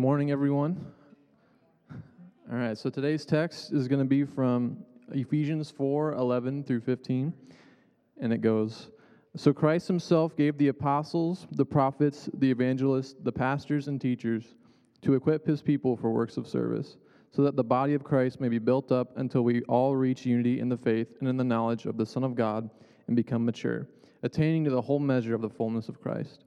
Good morning, everyone. All right, so today's text is going to be from Ephesians 4 11 through 15, and it goes So Christ himself gave the apostles, the prophets, the evangelists, the pastors, and teachers to equip his people for works of service, so that the body of Christ may be built up until we all reach unity in the faith and in the knowledge of the Son of God and become mature, attaining to the whole measure of the fullness of Christ.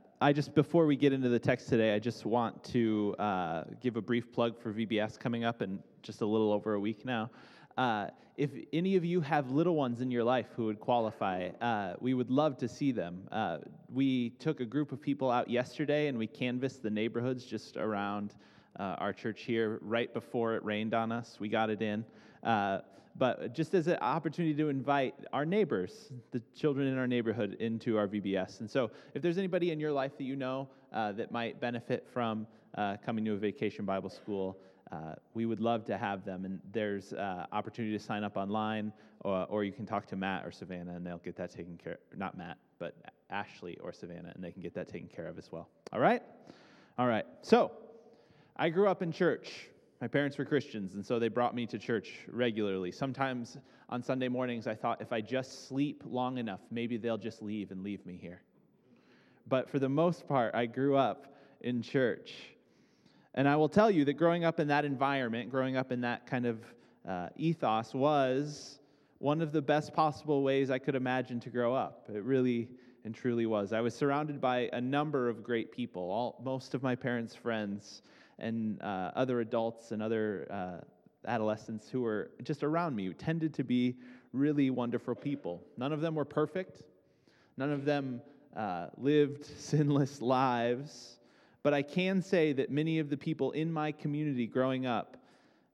I just, before we get into the text today, I just want to uh, give a brief plug for VBS coming up in just a little over a week now. Uh, if any of you have little ones in your life who would qualify, uh, we would love to see them. Uh, we took a group of people out yesterday and we canvassed the neighborhoods just around uh, our church here right before it rained on us. We got it in. But just as an opportunity to invite our neighbors, the children in our neighborhood, into our VBS. And so, if there's anybody in your life that you know uh, that might benefit from uh, coming to a vacation Bible school, uh, we would love to have them. And there's uh, opportunity to sign up online, or, or, you can talk to Matt or Savannah, and they'll get that taken care. Not Matt, but Ashley or Savannah, and they can get that taken care of as well. All right, all right. So, I grew up in church. My parents were Christians, and so they brought me to church regularly. Sometimes on Sunday mornings, I thought if I just sleep long enough, maybe they'll just leave and leave me here. But for the most part, I grew up in church. And I will tell you that growing up in that environment, growing up in that kind of uh, ethos, was one of the best possible ways I could imagine to grow up. It really and truly was. I was surrounded by a number of great people, all, most of my parents' friends and uh, other adults and other uh, adolescents who were just around me tended to be really wonderful people. None of them were perfect, none of them uh, lived sinless lives, but I can say that many of the people in my community growing up.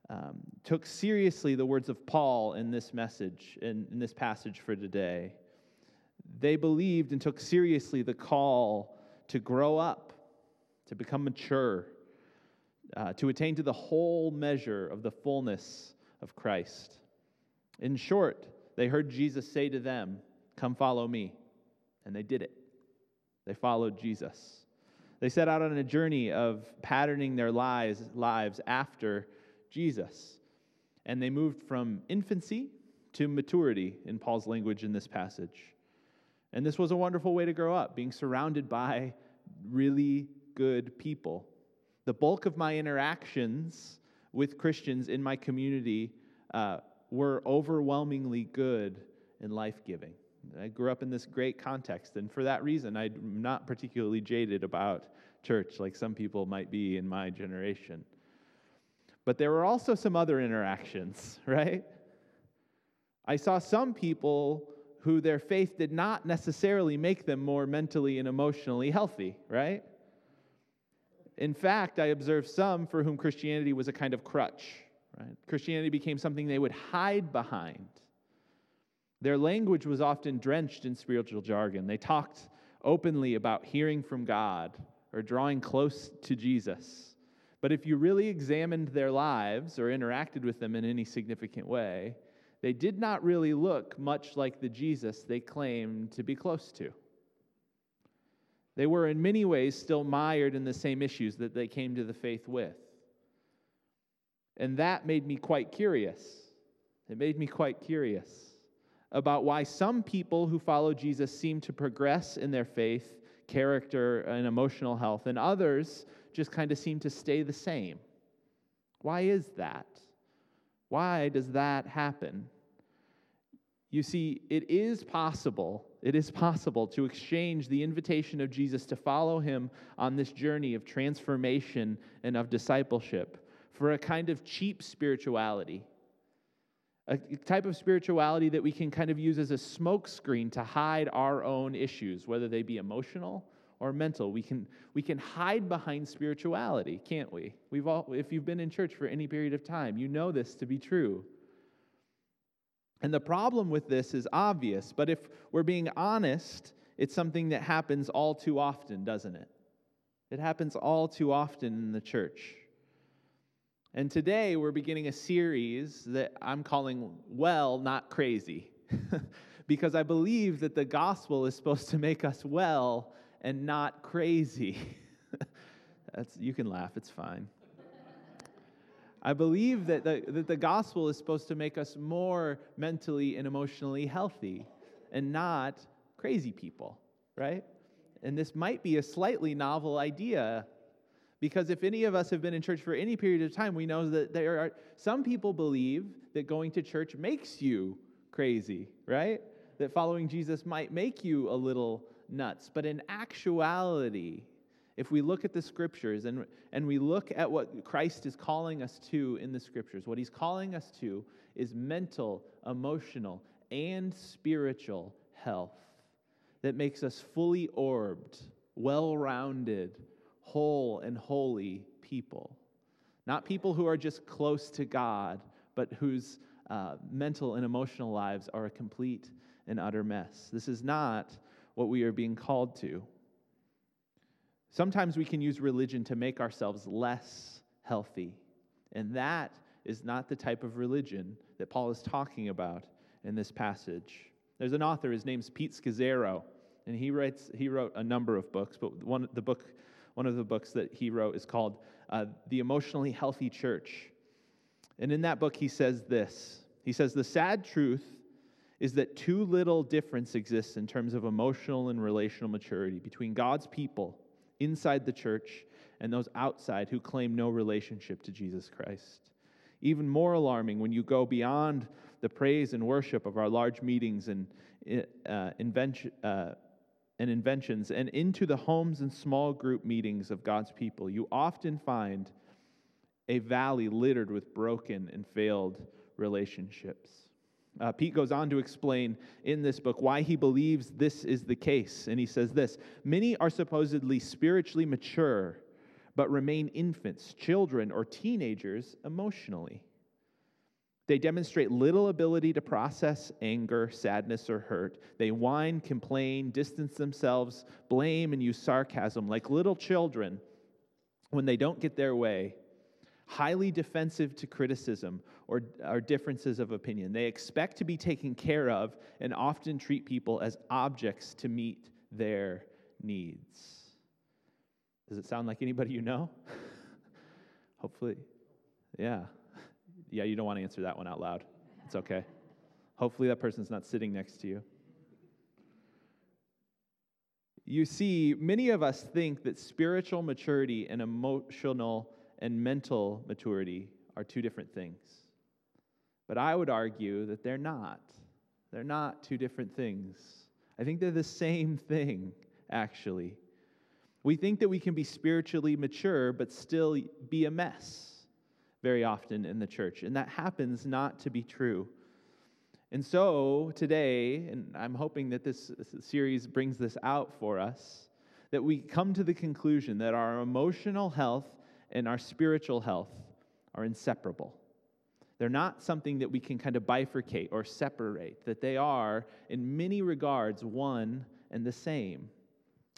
Um, took seriously the words of Paul in this message, in, in this passage for today. They believed and took seriously the call to grow up, to become mature, uh, to attain to the whole measure of the fullness of Christ. In short, they heard Jesus say to them, Come follow me. And they did it. They followed Jesus. They set out on a journey of patterning their lives, lives after Jesus. And they moved from infancy to maturity, in Paul's language in this passage. And this was a wonderful way to grow up, being surrounded by really good people the bulk of my interactions with Christians in my community uh, were overwhelmingly good and life giving. I grew up in this great context, and for that reason, I'm not particularly jaded about church like some people might be in my generation. But there were also some other interactions, right? I saw some people who their faith did not necessarily make them more mentally and emotionally healthy, right? In fact, I observed some for whom Christianity was a kind of crutch. Right? Christianity became something they would hide behind. Their language was often drenched in spiritual jargon. They talked openly about hearing from God or drawing close to Jesus. But if you really examined their lives or interacted with them in any significant way, they did not really look much like the Jesus they claimed to be close to. They were, in many ways, still mired in the same issues that they came to the faith with. And that made me quite curious. It made me quite curious about why some people who follow Jesus seem to progress in their faith, character, and emotional health, and others just kind of seem to stay the same. Why is that? Why does that happen? You see, it is possible it is possible to exchange the invitation of Jesus to follow him on this journey of transformation and of discipleship for a kind of cheap spirituality, a type of spirituality that we can kind of use as a smokescreen to hide our own issues, whether they be emotional or mental. We can, we can hide behind spirituality, can't we? We've all, if you've been in church for any period of time, you know this to be true. And the problem with this is obvious, but if we're being honest, it's something that happens all too often, doesn't it? It happens all too often in the church. And today we're beginning a series that I'm calling Well, Not Crazy. because I believe that the gospel is supposed to make us well and not crazy. That's, you can laugh, it's fine. I believe that the, that the gospel is supposed to make us more mentally and emotionally healthy and not crazy people, right? And this might be a slightly novel idea because if any of us have been in church for any period of time, we know that there are some people believe that going to church makes you crazy, right? That following Jesus might make you a little nuts. But in actuality, if we look at the scriptures and, and we look at what Christ is calling us to in the scriptures, what he's calling us to is mental, emotional, and spiritual health that makes us fully orbed, well rounded, whole, and holy people. Not people who are just close to God, but whose uh, mental and emotional lives are a complete and utter mess. This is not what we are being called to. Sometimes we can use religion to make ourselves less healthy, and that is not the type of religion that Paul is talking about in this passage. There's an author, his name's Pete Scazzero, and he writes he wrote a number of books, but one the book one of the books that he wrote is called uh, The Emotionally Healthy Church. And in that book, he says this He says, The sad truth is that too little difference exists in terms of emotional and relational maturity between God's people inside the church and those outside who claim no relationship to Jesus Christ. Even more alarming when you go beyond the praise and worship of our large meetings and, uh, invention, uh, and inventions and into the homes and small group meetings of God's people, you often find a valley littered with broken and failed relationships. Uh, Pete goes on to explain in this book why he believes this is the case. And he says this Many are supposedly spiritually mature, but remain infants, children, or teenagers emotionally. They demonstrate little ability to process anger, sadness, or hurt. They whine, complain, distance themselves, blame, and use sarcasm like little children when they don't get their way highly defensive to criticism or, or differences of opinion. They expect to be taken care of and often treat people as objects to meet their needs. Does it sound like anybody you know? Hopefully. Yeah. Yeah, you don't want to answer that one out loud. It's okay. Hopefully, that person's not sitting next to you. You see, many of us think that spiritual maturity and emotional and mental maturity are two different things. But I would argue that they're not. They're not two different things. I think they're the same thing, actually. We think that we can be spiritually mature but still be a mess very often in the church, and that happens not to be true. And so today, and I'm hoping that this series brings this out for us, that we come to the conclusion that our emotional health and our spiritual health are inseparable. They're not something that we can kind of bifurcate or separate, that they are, in many regards, one and the same.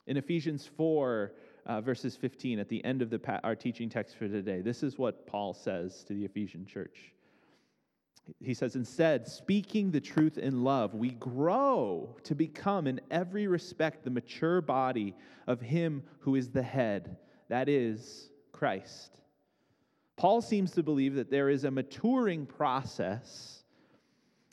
In Ephesians 4, uh, verses 15, at the end of the pa- our teaching text for today, this is what Paul says to the Ephesian church. He says, Instead, speaking the truth in love, we grow to become, in every respect, the mature body of Him who is the head, that is, Christ. Paul seems to believe that there is a maturing process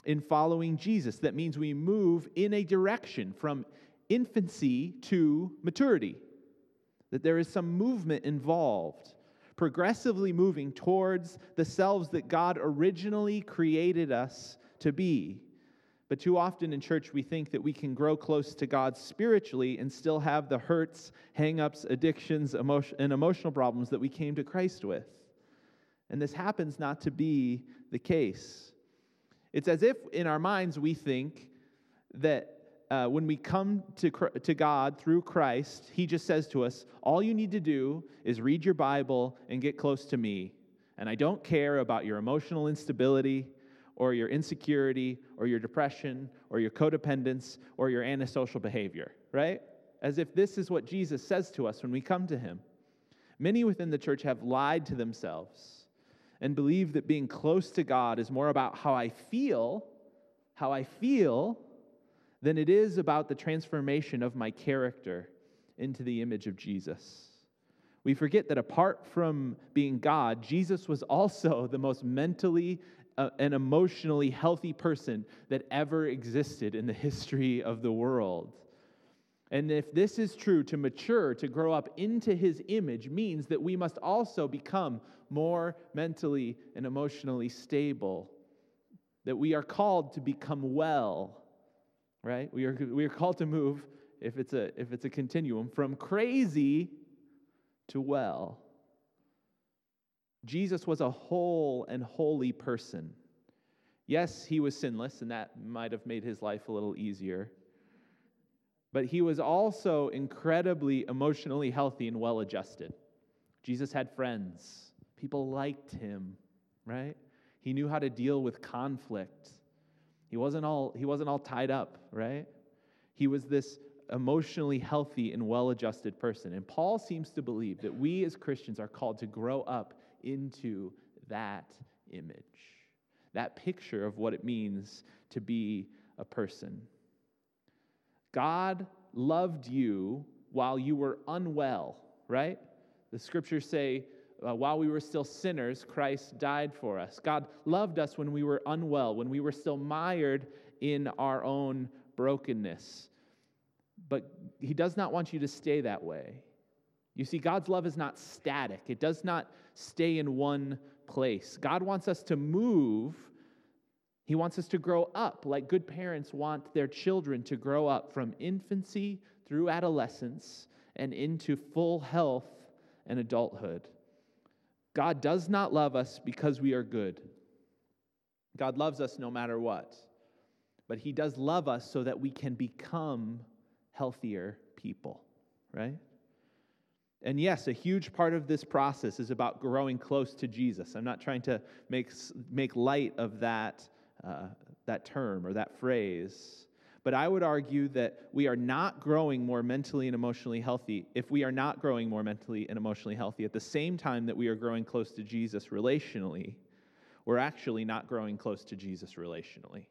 in following Jesus. That means we move in a direction from infancy to maturity, that there is some movement involved, progressively moving towards the selves that God originally created us to be. But too often in church, we think that we can grow close to God spiritually and still have the hurts, hangups, addictions, emotion, and emotional problems that we came to Christ with. And this happens not to be the case. It's as if in our minds we think that uh, when we come to, to God through Christ, He just says to us, All you need to do is read your Bible and get close to me. And I don't care about your emotional instability or your insecurity or your depression or your codependence or your antisocial behavior, right? As if this is what Jesus says to us when we come to Him. Many within the church have lied to themselves and believe that being close to God is more about how I feel, how I feel, than it is about the transformation of my character into the image of Jesus. We forget that apart from being God, Jesus was also the most mentally and emotionally healthy person that ever existed in the history of the world. And if this is true, to mature, to grow up into his image means that we must also become more mentally and emotionally stable. That we are called to become well, right? We are, we are called to move, if it's, a, if it's a continuum, from crazy to well. Jesus was a whole and holy person. Yes, he was sinless, and that might have made his life a little easier but he was also incredibly emotionally healthy and well adjusted. Jesus had friends, people liked him, right? He knew how to deal with conflict. He wasn't all, he wasn't all tied up, right? He was this emotionally healthy and well adjusted person. And Paul seems to believe that we as Christians are called to grow up into that image, that picture of what it means to be a person. God loved you while you were unwell, right? The scriptures say, uh, while we were still sinners, Christ died for us. God loved us when we were unwell, when we were still mired in our own brokenness. But He does not want you to stay that way. You see, God's love is not static, it does not stay in one place. God wants us to move he wants us to grow up like good parents want their children to grow up from infancy through adolescence and into full health and adulthood. God does not love us because we are good. God loves us no matter what. But He does love us so that we can become healthier people, right? And yes, a huge part of this process is about growing close to Jesus. I'm not trying to make, make light of that uh, that term or that phrase. But I would argue that we are not growing more mentally and emotionally healthy if we are not growing more mentally and emotionally healthy at the same time that we are growing close to Jesus relationally. We're actually not growing close to Jesus relationally.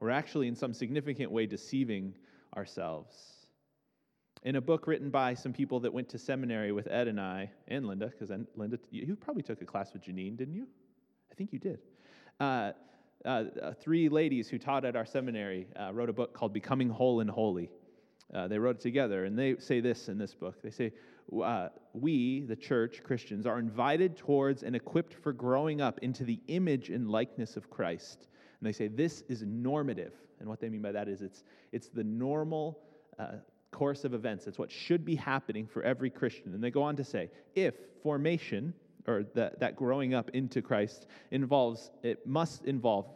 We're actually, in some significant way, deceiving ourselves. In a book written by some people that went to seminary with Ed and I, and Linda, because Linda, you probably took a class with Jeannine, didn't you? I think you did. Uh, uh, uh, three ladies who taught at our seminary uh, wrote a book called Becoming Whole and Holy. Uh, they wrote it together, and they say this in this book. They say, uh, We, the church, Christians, are invited towards and equipped for growing up into the image and likeness of Christ. And they say this is normative. And what they mean by that is it's, it's the normal uh, course of events. It's what should be happening for every Christian. And they go on to say, if formation, or that, that growing up into Christ involves, it must involve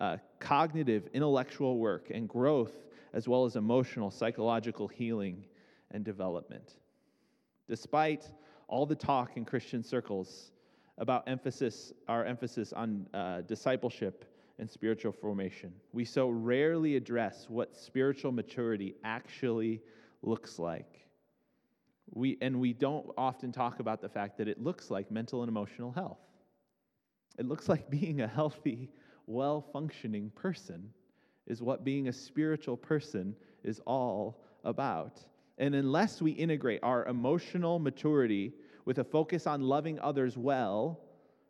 uh, cognitive, intellectual work and growth, as well as emotional, psychological healing and development. Despite all the talk in Christian circles about emphasis, our emphasis on uh, discipleship and spiritual formation, we so rarely address what spiritual maturity actually looks like. We, and we don't often talk about the fact that it looks like mental and emotional health. It looks like being a healthy, well functioning person is what being a spiritual person is all about. And unless we integrate our emotional maturity with a focus on loving others well,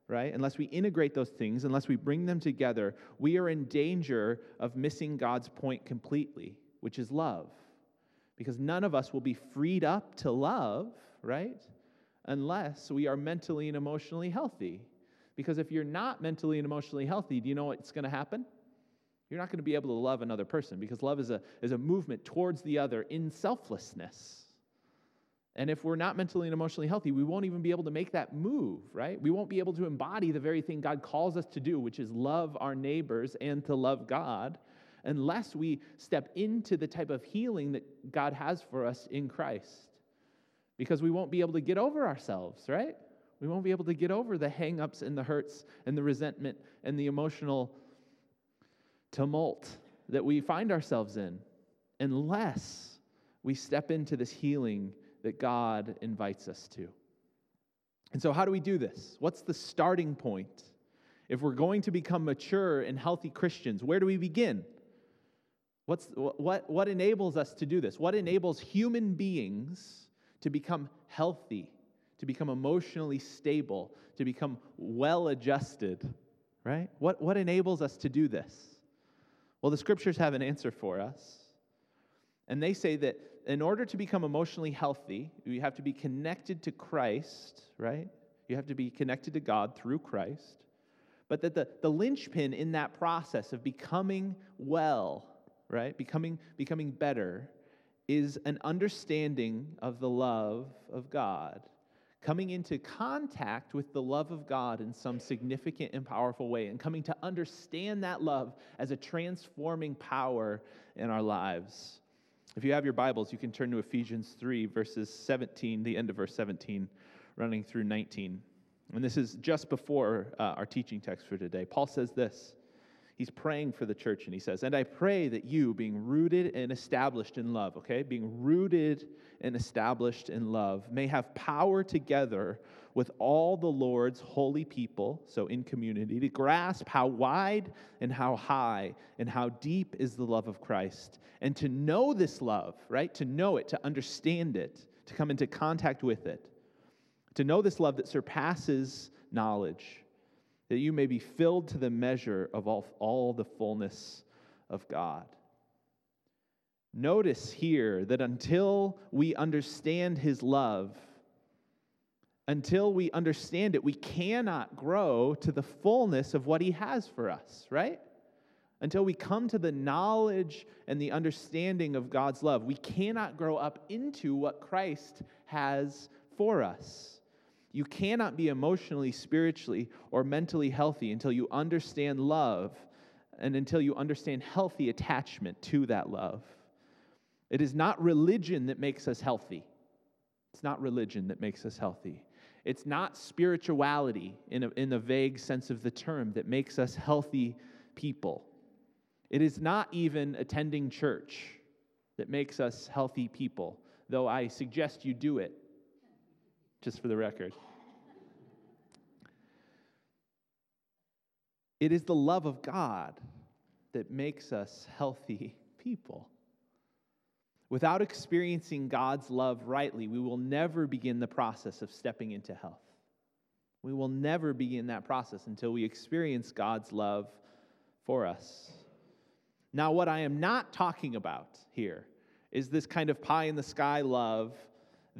right? Unless we integrate those things, unless we bring them together, we are in danger of missing God's point completely, which is love because none of us will be freed up to love, right? Unless we are mentally and emotionally healthy. Because if you're not mentally and emotionally healthy, do you know what's going to happen? You're not going to be able to love another person because love is a, is a movement towards the other in selflessness. And if we're not mentally and emotionally healthy, we won't even be able to make that move, right? We won't be able to embody the very thing God calls us to do, which is love our neighbors and to love God unless we step into the type of healing that God has for us in Christ. Because we won't be able to get over ourselves, right? We won't be able to get over the hangups and the hurts and the resentment and the emotional tumult that we find ourselves in unless we step into this healing that God invites us to. And so, how do we do this? What's the starting point? If we're going to become mature and healthy Christians, where do we begin? What's, what, what enables us to do this? What enables human beings to become healthy, to become emotionally stable, to become well adjusted, right? What, what enables us to do this? Well, the scriptures have an answer for us. And they say that in order to become emotionally healthy, you have to be connected to Christ, right? You have to be connected to God through Christ. But that the, the linchpin in that process of becoming well, right? Becoming, becoming better is an understanding of the love of God. Coming into contact with the love of God in some significant and powerful way, and coming to understand that love as a transforming power in our lives. If you have your Bibles, you can turn to Ephesians 3, verses 17, the end of verse 17, running through 19. And this is just before uh, our teaching text for today. Paul says this. He's praying for the church, and he says, And I pray that you, being rooted and established in love, okay, being rooted and established in love, may have power together with all the Lord's holy people, so in community, to grasp how wide and how high and how deep is the love of Christ, and to know this love, right? To know it, to understand it, to come into contact with it, to know this love that surpasses knowledge, that you may be filled to the measure of all, all the fullness of God. Notice here that until we understand his love, until we understand it, we cannot grow to the fullness of what He has for us, right? Until we come to the knowledge and the understanding of God's love, we cannot grow up into what Christ has for us. You cannot be emotionally, spiritually, or mentally healthy until you understand love and until you understand healthy attachment to that love. It is not religion that makes us healthy. It's not religion that makes us healthy. It's not spirituality in, a, in the vague sense of the term that makes us healthy people. It is not even attending church that makes us healthy people, though I suggest you do it, just for the record. It is the love of God that makes us healthy people. Without experiencing God's love rightly, we will never begin the process of stepping into health. We will never begin that process until we experience God's love for us. Now, what I am not talking about here is this kind of pie in the sky love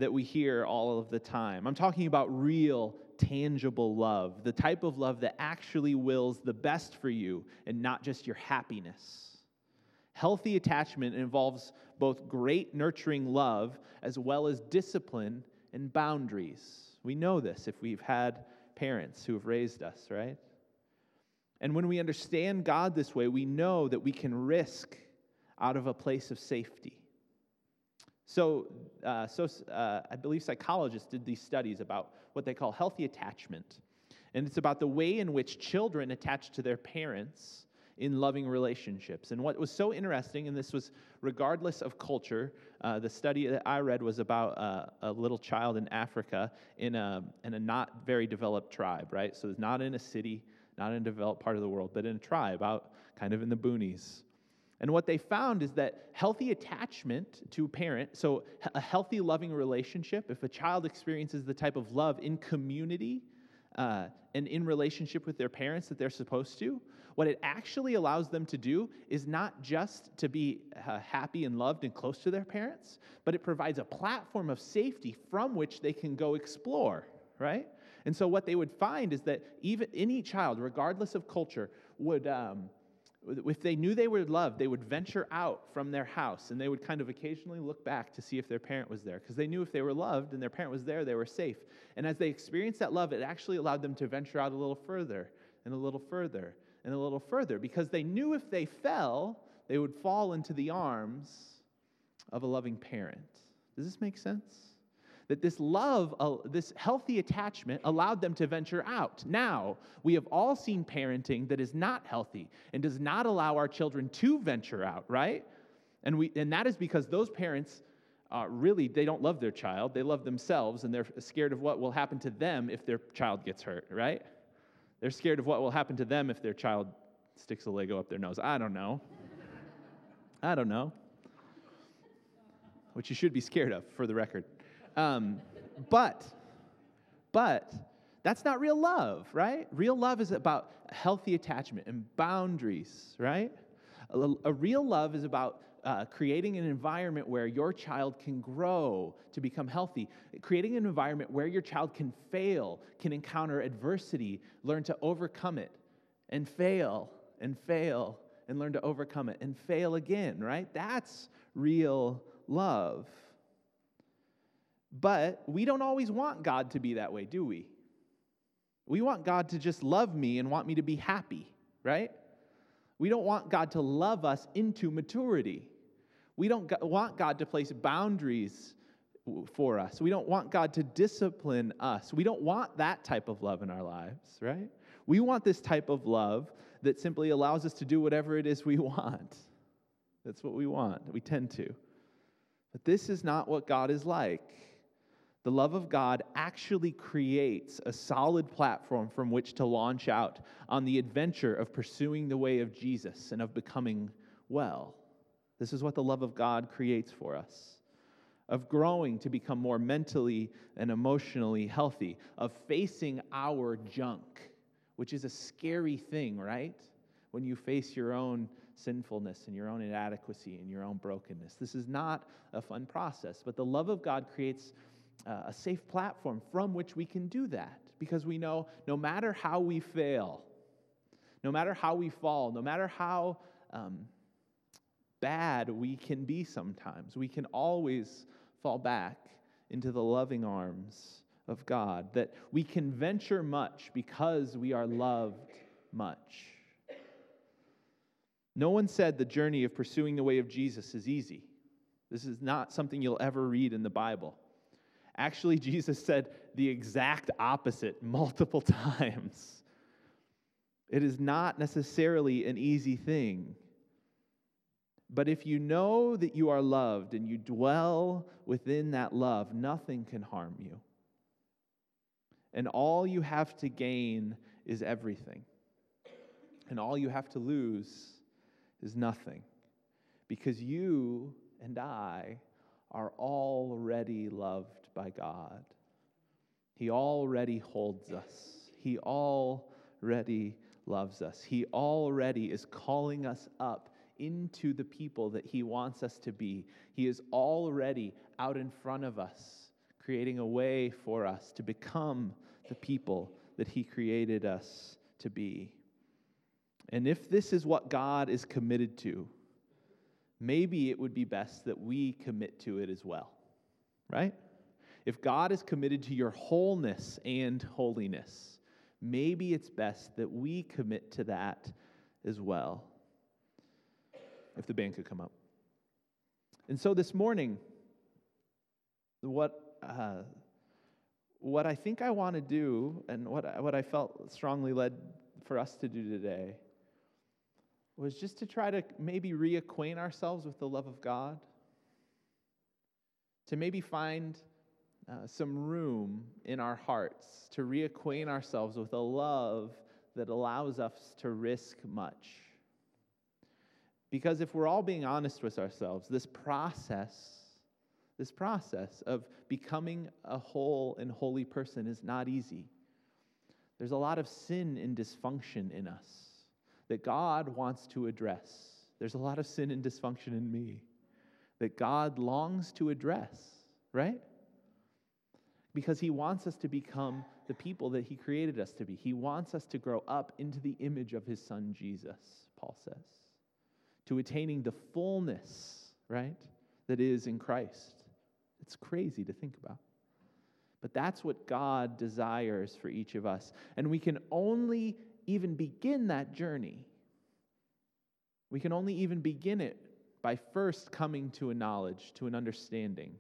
that we hear all of the time. I'm talking about real, tangible love, the type of love that actually wills the best for you and not just your happiness. Healthy attachment involves both great nurturing love as well as discipline and boundaries. We know this if we've had parents who have raised us, right? And when we understand God this way, we know that we can risk out of a place of safety. So, uh, so uh, I believe psychologists did these studies about what they call healthy attachment. And it's about the way in which children attach to their parents in loving relationships. And what was so interesting, and this was regardless of culture, uh, the study that I read was about uh, a little child in Africa in a, in a not very developed tribe, right? So it's not in a city, not in a developed part of the world, but in a tribe out kind of in the boonies. And what they found is that healthy attachment to a parent, so a healthy, loving relationship, if a child experiences the type of love in community uh, and in relationship with their parents that they're supposed to, what it actually allows them to do is not just to be uh, happy and loved and close to their parents, but it provides a platform of safety from which they can go explore, right? And so what they would find is that even any child, regardless of culture, would. Um, if they knew they were loved, they would venture out from their house and they would kind of occasionally look back to see if their parent was there because they knew if they were loved and their parent was there, they were safe. And as they experienced that love, it actually allowed them to venture out a little further and a little further and a little further because they knew if they fell, they would fall into the arms of a loving parent. Does this make sense? That this love, uh, this healthy attachment allowed them to venture out. Now, we have all seen parenting that is not healthy and does not allow our children to venture out, right? And, we, and that is because those parents uh, really, they don't love their child. They love themselves, and they're scared of what will happen to them if their child gets hurt, right? They're scared of what will happen to them if their child sticks a Lego up their nose. I don't know. I don't know. Which you should be scared of, for the record. Um, but, but, that's not real love, right? Real love is about healthy attachment and boundaries, right? A, a real love is about uh, creating an environment where your child can grow to become healthy, creating an environment where your child can fail, can encounter adversity, learn to overcome it, and fail, and fail, and learn to overcome it, and fail again, right? That's real love. But we don't always want God to be that way, do we? We want God to just love me and want me to be happy, right? We don't want God to love us into maturity. We don't want God to place boundaries for us. We don't want God to discipline us. We don't want that type of love in our lives, right? We want this type of love that simply allows us to do whatever it is we want. That's what we want. We tend to. But this is not what God is like. The love of God actually creates a solid platform from which to launch out on the adventure of pursuing the way of Jesus and of becoming well. This is what the love of God creates for us of growing to become more mentally and emotionally healthy, of facing our junk, which is a scary thing, right? When you face your own sinfulness and your own inadequacy and your own brokenness. This is not a fun process, but the love of God creates uh, a safe platform from which we can do that because we know no matter how we fail, no matter how we fall, no matter how um, bad we can be sometimes, we can always fall back into the loving arms of God, that we can venture much because we are loved much. No one said the journey of pursuing the way of Jesus is easy. This is not something you'll ever read in the Bible. Actually, Jesus said the exact opposite multiple times. It is not necessarily an easy thing. But if you know that you are loved and you dwell within that love, nothing can harm you. And all you have to gain is everything. And all you have to lose is nothing. Because you and I are already loved by God. He already holds us. He already loves us. He already is calling us up into the people that He wants us to be. He is already out in front of us, creating a way for us to become the people that He created us to be. And if this is what God is committed to, maybe it would be best that we commit to it as well, right? If God is committed to your wholeness and holiness, maybe it's best that we commit to that as well. If the band could come up. And so this morning, what, uh, what I think I want to do, and what, what I felt strongly led for us to do today, was just to try to maybe reacquaint ourselves with the love of God, to maybe find uh, some room in our hearts to reacquaint ourselves with a love that allows us to risk much. Because if we're all being honest with ourselves, this process, this process of becoming a whole and holy person is not easy. There's a lot of sin and dysfunction in us that God wants to address. There's a lot of sin and dysfunction in me that God longs to address, right? Because He wants us to become the people that He created us to be. He wants us to grow up into the image of His Son Jesus, Paul says, to attaining the fullness, right, that is in Christ. It's crazy to think about. But that's what God desires for each of us. And we can only even begin that journey We can only even begin it by first coming to a knowledge, to an understanding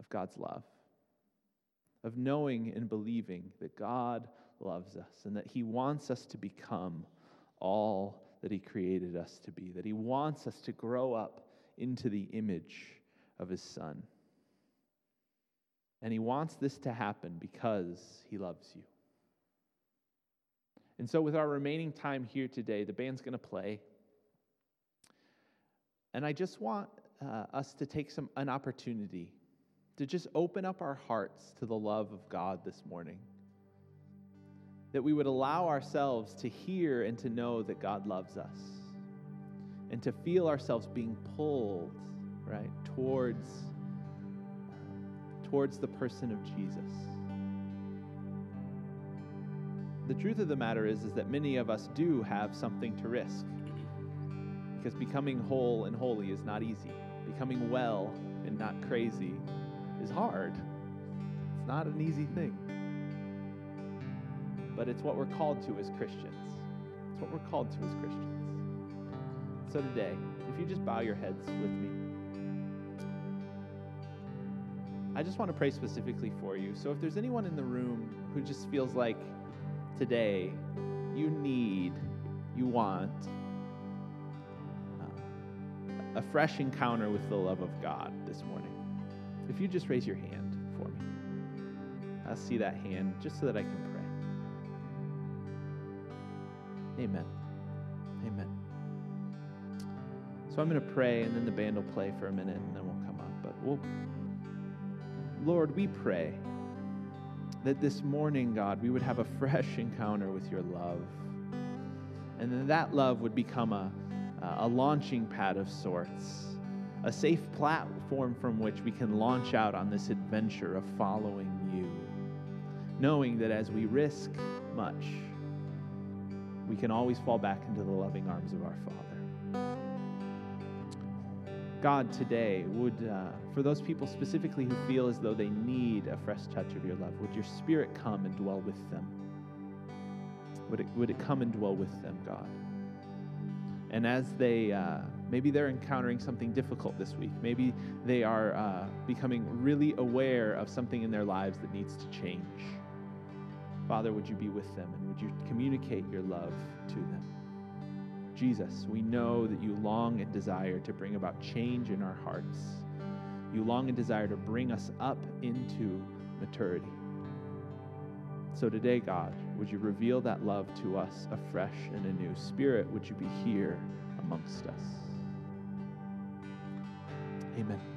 of God's love, of knowing and believing that God loves us and that He wants us to become all that He created us to be, that He wants us to grow up into the image of His Son. And He wants this to happen because He loves you. And so, with our remaining time here today, the band's going to play. And I just want uh, us to take some, an opportunity to just open up our hearts to the love of God this morning. That we would allow ourselves to hear and to know that God loves us and to feel ourselves being pulled, right, towards, towards the person of Jesus. The truth of the matter is, is that many of us do have something to risk because becoming whole and holy is not easy. Becoming well and not crazy is hard. It's not an easy thing. But it's what we're called to as Christians. It's what we're called to as Christians. So today, if you just bow your heads with me, I just want to pray specifically for you. So if there's anyone in the room who just feels like today you need, you want, uh, a fresh encounter with the love of God this morning, if you just raise your hand for me, I'll see that hand just so that I can pray. Amen. Amen. So I'm going to pray, and then the band will play for a minute, and then we'll come up. But we'll, Lord, we pray that this morning, God, we would have a fresh encounter with your love. And then that love would become a, a launching pad of sorts, a safe platform from which we can launch out on this adventure of following you, knowing that as we risk much, we can always fall back into the loving arms of our Father. God, today, would, uh, for those people specifically who feel as though they need a fresh touch of your love, would your Spirit come and dwell with them? Would it, would it come and dwell with them, God? And as they, uh, maybe they're encountering something difficult this week, maybe they are uh, becoming really aware of something in their lives that needs to change. Father, would you be with them and would you communicate your love to them? Jesus, we know that you long and desire to bring about change in our hearts. You long and desire to bring us up into maturity. So today, God, would you reveal that love to us afresh and anew? Spirit, would you be here amongst us? Amen.